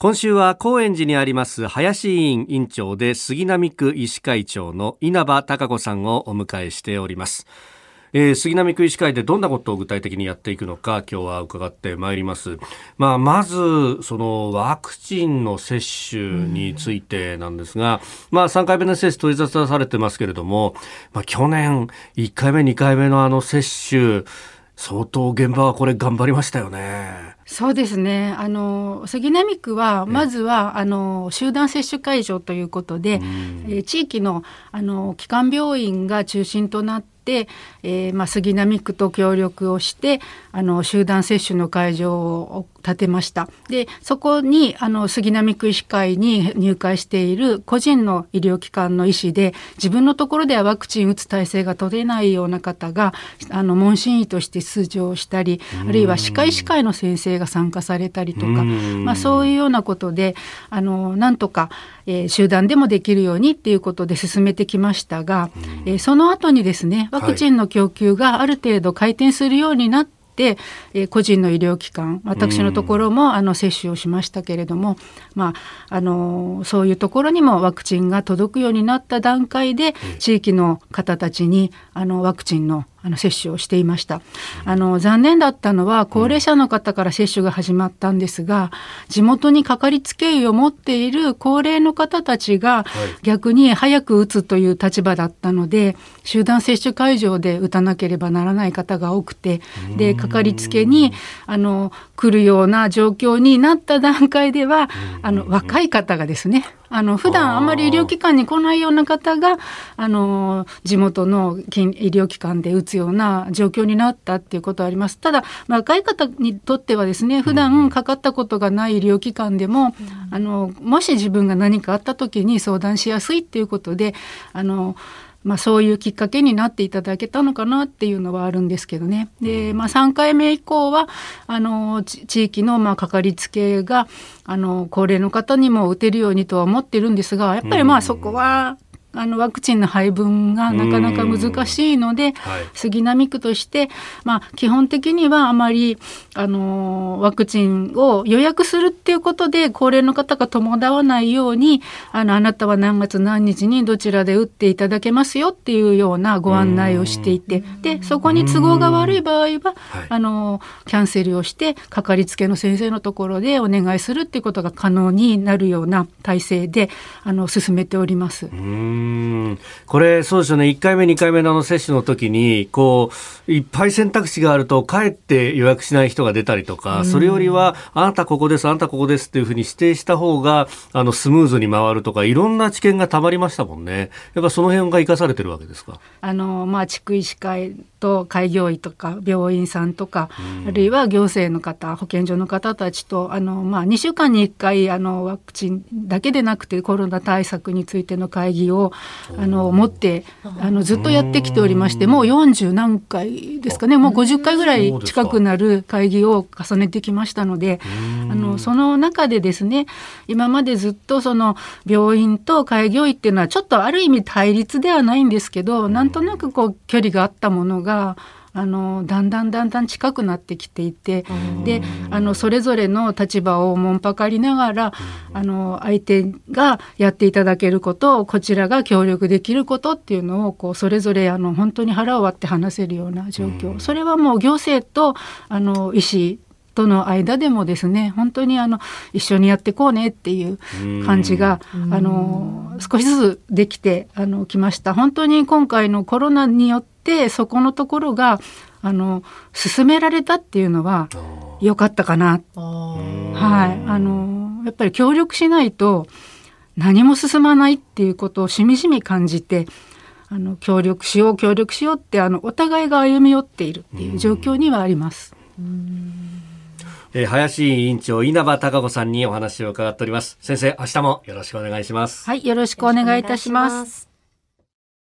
今週は高円寺にあります林委員委員長で杉並区医師会長の稲葉孝子さんをお迎えしております。えー、杉並区医師会でどんなことを具体的にやっていくのか今日は伺ってまいります。まあ、まずそのワクチンの接種についてなんですが、まあ、3回目の接種取り沙汰されてますけれども、まあ、去年1回目2回目のあの接種相当現場はこれ頑張りましたよね。そうですね。あの杉並区はまずはあの集団接種会場ということで、え地域のあの基幹病院が中心となって、えー、まあ、杉並区と協力をしてあの集団接種の会場を建てました。でそこにあの杉並区医師会に入会している個人の医療機関の医師で自分のところではワクチン打つ体制が取れないような方があの問診医として出場したりあるいは歯科医師会の先生が参加されたりとか、まあ、そういうようなことであのなんとか、えー、集団でもできるようにっていうことで進めてきましたが、えー、その後にですねワクチンの供給がある程度回転するようになって、えー、個人の医療機関私のところもあの接種をしましたけれども、まあ、あのそういうところにもワクチンが届くようになった段階で地域の方たちにあのワクチンのあの接種をしていました。あの残念だったのは高齢者の方から接種が始まったんですが地元にかかりつけ医を持っている高齢の方たちが逆に早く打つという立場だったので集団接種会場で打たなければならない方が多くてでかかりつけにあの来るような状況になった段階ではあの若い方がですねあの普段あんまり医療機関に来ないような方があの地元の医療機関で打つような状況になったっていうことはあります。ただ若い方にとってはですね普段かかったことがない医療機関でも、あのもし自分が何かあった時に相談しやすいっていうことであのまあ、そういうきっかけになっていただけたのかなっていうのはあるんですけどね。で、まあ、3回目以降はあの地域のまあかかりつけがあの高齢の方にも打てるようにとは思ってるんですがやっぱりまあそこはあのワクチンの配分がなかなか難しいので、はい、杉並区として、まあ、基本的にはあまりあのワクチンを予約するっていうことで高齢の方が伴わないようにあのあなたは何月何日にどちらで打っていただけますよっていうようなご案内をしていてでそこに都合が悪い場合は、はい、あのキャンセルをしてかかりつけの先生のところでお願いするっていうことが可能になるような体制であの進めております。うんこれ、そうですよね、1回目、2回目のあの接種の時にこういっぱい選択肢があると、かえって予約しない人が出たりとか、それよりは、あなたここです、あなたここですっていうふうに指定した方があのスムーズに回るとか、いろんな知見がたまりましたもんね、やっぱその辺が生かされてるわけですか？あのまあ、地区医師会と開業医とか病院さんとか、あるいは行政の方保健所の方たちとあの、まあ、2週間に1回あのワクチンだけでなくてコロナ対策についての会議をあの持ってあのずっとやってきておりましてもう40何回ですかね。もう50回ぐらい近くなる会議を重ねてきましたのであのその中でですね今までずっとその病院と開業医っていうのはちょっとある意味対立ではないんですけどなんとなくこう距離があったものがあのだんだんだんだん近くなってきていてであのそれぞれの立場をもんぱかりながらあの相手がやっていただけることをこちらが協力できることっていうのをこうそれぞれあの本当に腹を割って話せるような状況。それはもう行政とあの医師との間でもですね本当にあの一緒にやっていこうねっていう感じがあの少しずつできてあのきました。本当に今回のコロナによってそこのところがあの進められたっていうのは良かったかな。はい。あのやっぱり協力しないと何も進まないっていうことをしみじみ感じてあの協力しよう協力しようってあのお互いが歩み寄っているっていう状況にはあります。えー、林委員長稲葉孝子さんにお話を伺っております。先生明日もよろしくお願いします。はいよろしくお願いいたします